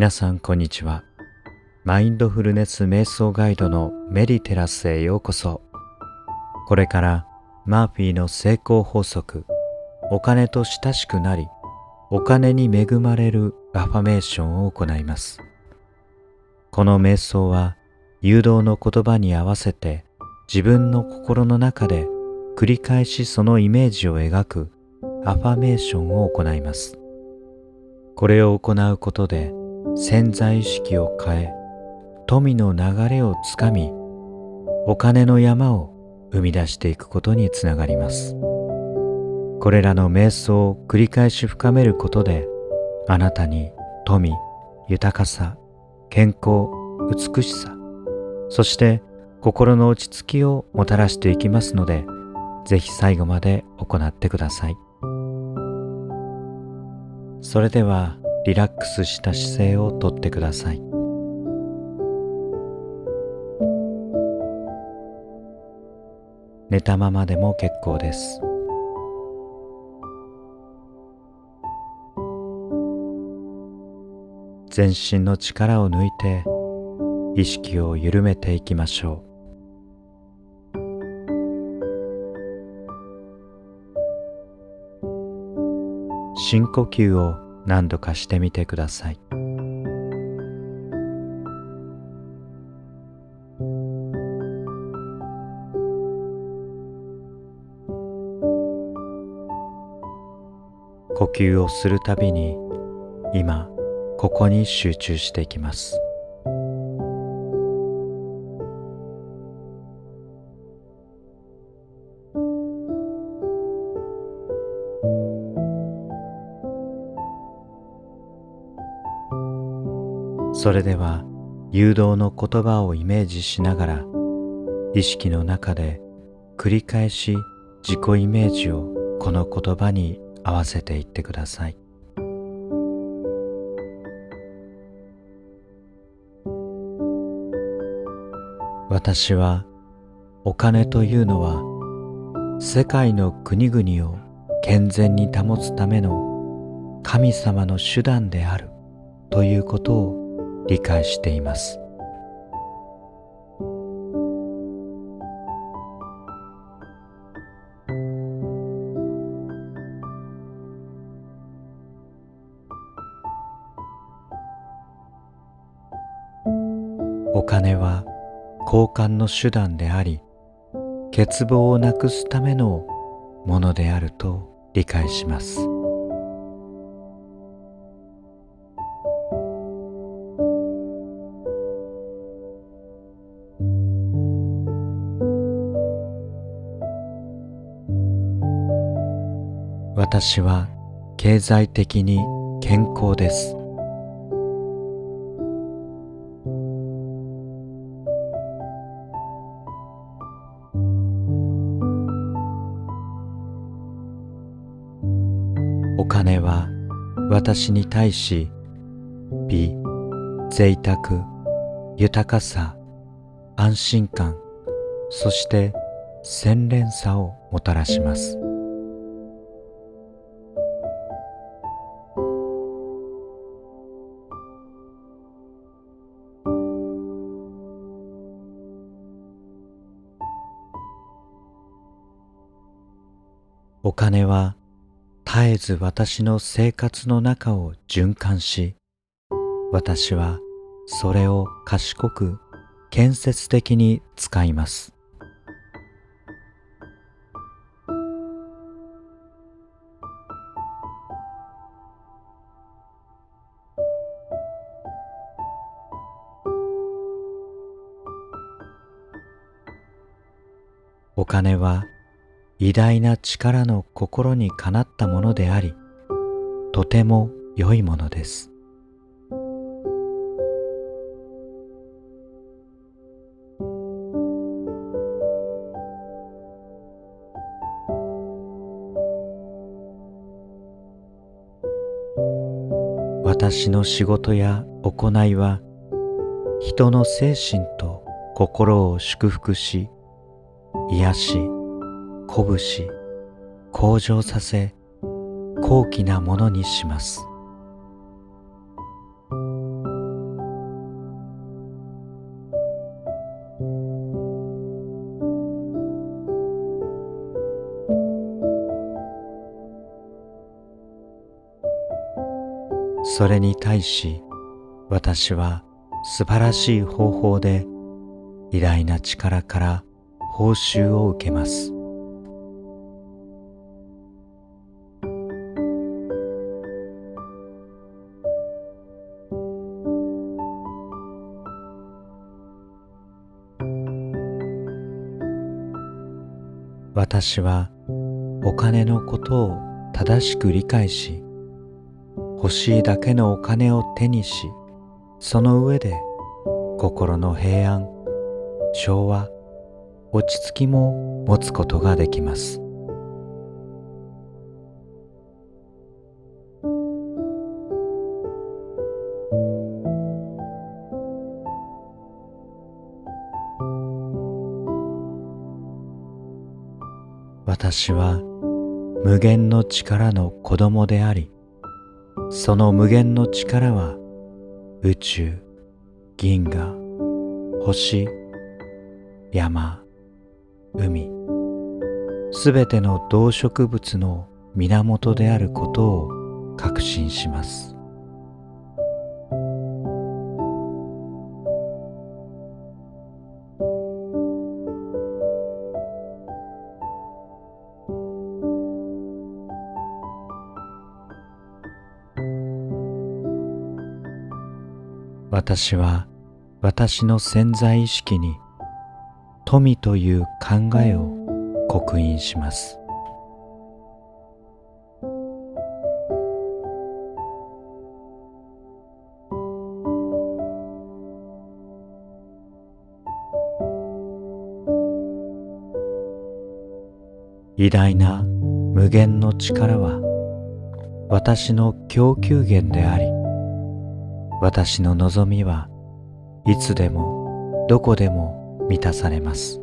皆さんこんにちは。マインドフルネス瞑想ガイドのメディテラスへようこそ。これからマーフィーの成功法則お金と親しくなりお金に恵まれるアファメーションを行います。この瞑想は誘導の言葉に合わせて自分の心の中で繰り返しそのイメージを描くアファメーションを行います。これを行うことで潜在意識を変え富の流れをつかみお金の山を生み出していくことにつながります。これらの瞑想を繰り返し深めることであなたに富豊かさ健康美しさそして心の落ち着きをもたらしていきますのでぜひ最後まで行ってください。それではリラックスした姿勢をとってください。寝たままでも結構です。全身の力を抜いて意識を緩めていきましょう。深呼吸を何度かしてみてください。呼吸をするたびに今ここに集中していきます。それでは誘導の言葉をイメージしながら意識の中で繰り返し自己イメージをこの言葉に合わせていってください。私はお金というのは世界の国々を健全に保つための神様の手段であるということを理解していますお金は交換の手段であり欠乏をなくすためのものであると理解します。私は経済的に健康です。お金は私に対し美、贅沢、豊かさ、安心感、そして洗練さをもたらします。お金は絶えず私の生活の中を循環し私はそれを賢く建設的に使います。お金は偉大な力の心にかなったものでありとても良いものです。私の仕事や行いは人の精神と心を祝福し癒し鼓舞し向上させ高貴なものにしますそれに対し私は素晴らしい方法で偉大な力から報酬を受けます。私はお金のことを正しく理解し欲しいだけのお金を手にしその上で心の平安調和落ち着きも持つことができます。私は無限の力の子供でありその無限の力は宇宙銀河星山海すべての動植物の源であることを確信します。私は私の潜在意識に富という考えを刻印します。偉大な無限の力は私の供給源であり私の望みはいつでもどこでも満たされます。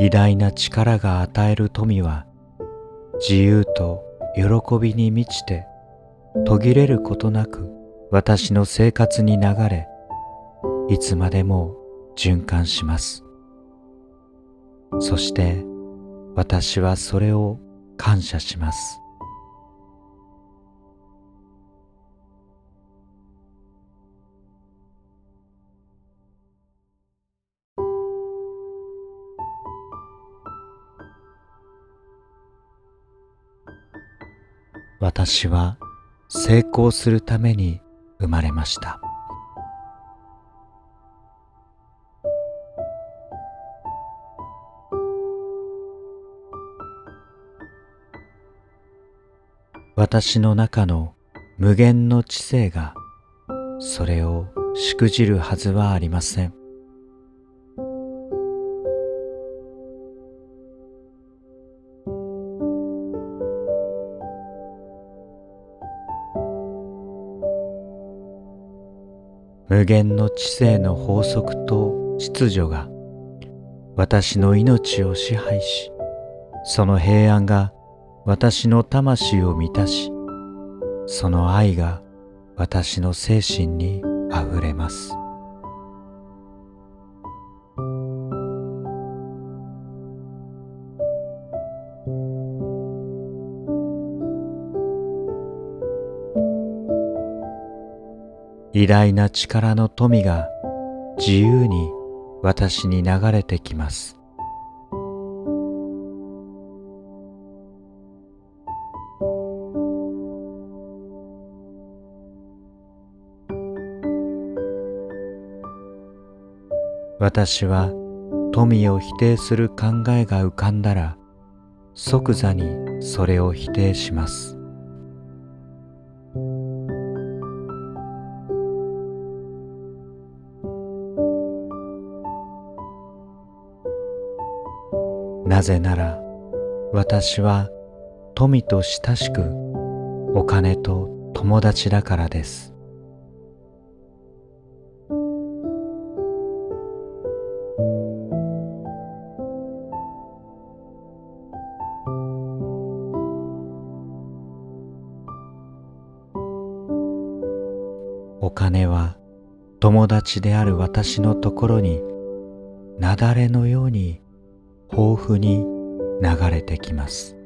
偉大な力が与える富は自由と喜びに満ちて途切れることなく私の生活に流れいつまでも循環します。そして私はそれを感謝します。私は成功するために生まれました。私の中の無限の知性がそれをしくじるはずはありません。無限の知性の法則と秩序が私の命を支配しその平安が私の魂を満たしその愛が私の精神にあふれます。偉大な力の富が自由に私に流れてきます。私は富を否定する考えが浮かんだら即座にそれを否定します。なぜなら私は富と親しくお金と友達だからです。お金は友達である私のところに雪崩のように豊富に流れてきます。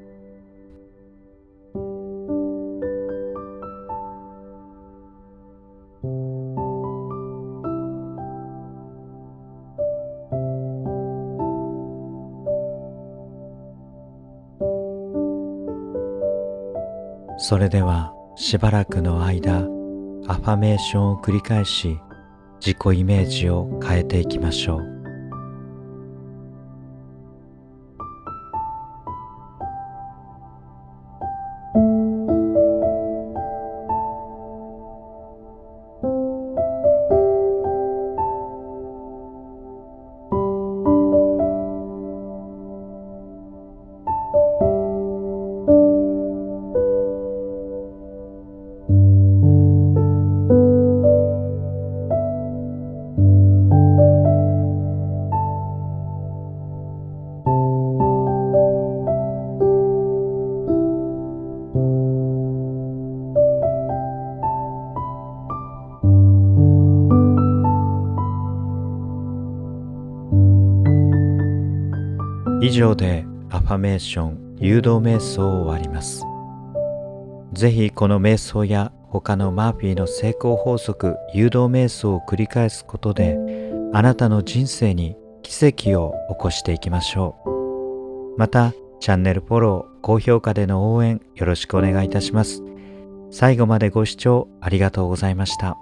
それではしばらくの間アファメーションを繰り返し自己イメージを変えていきましょう。上でアファメーション誘導瞑想を終わります。ぜひこの瞑想や他のマーフィーの成功法則誘導瞑想を繰り返すことであなたの人生に奇跡を起こしていきましょう。またチャンネルフォロー高評価での応援よろしくお願いいたします。最後までご視聴ありがとうございました。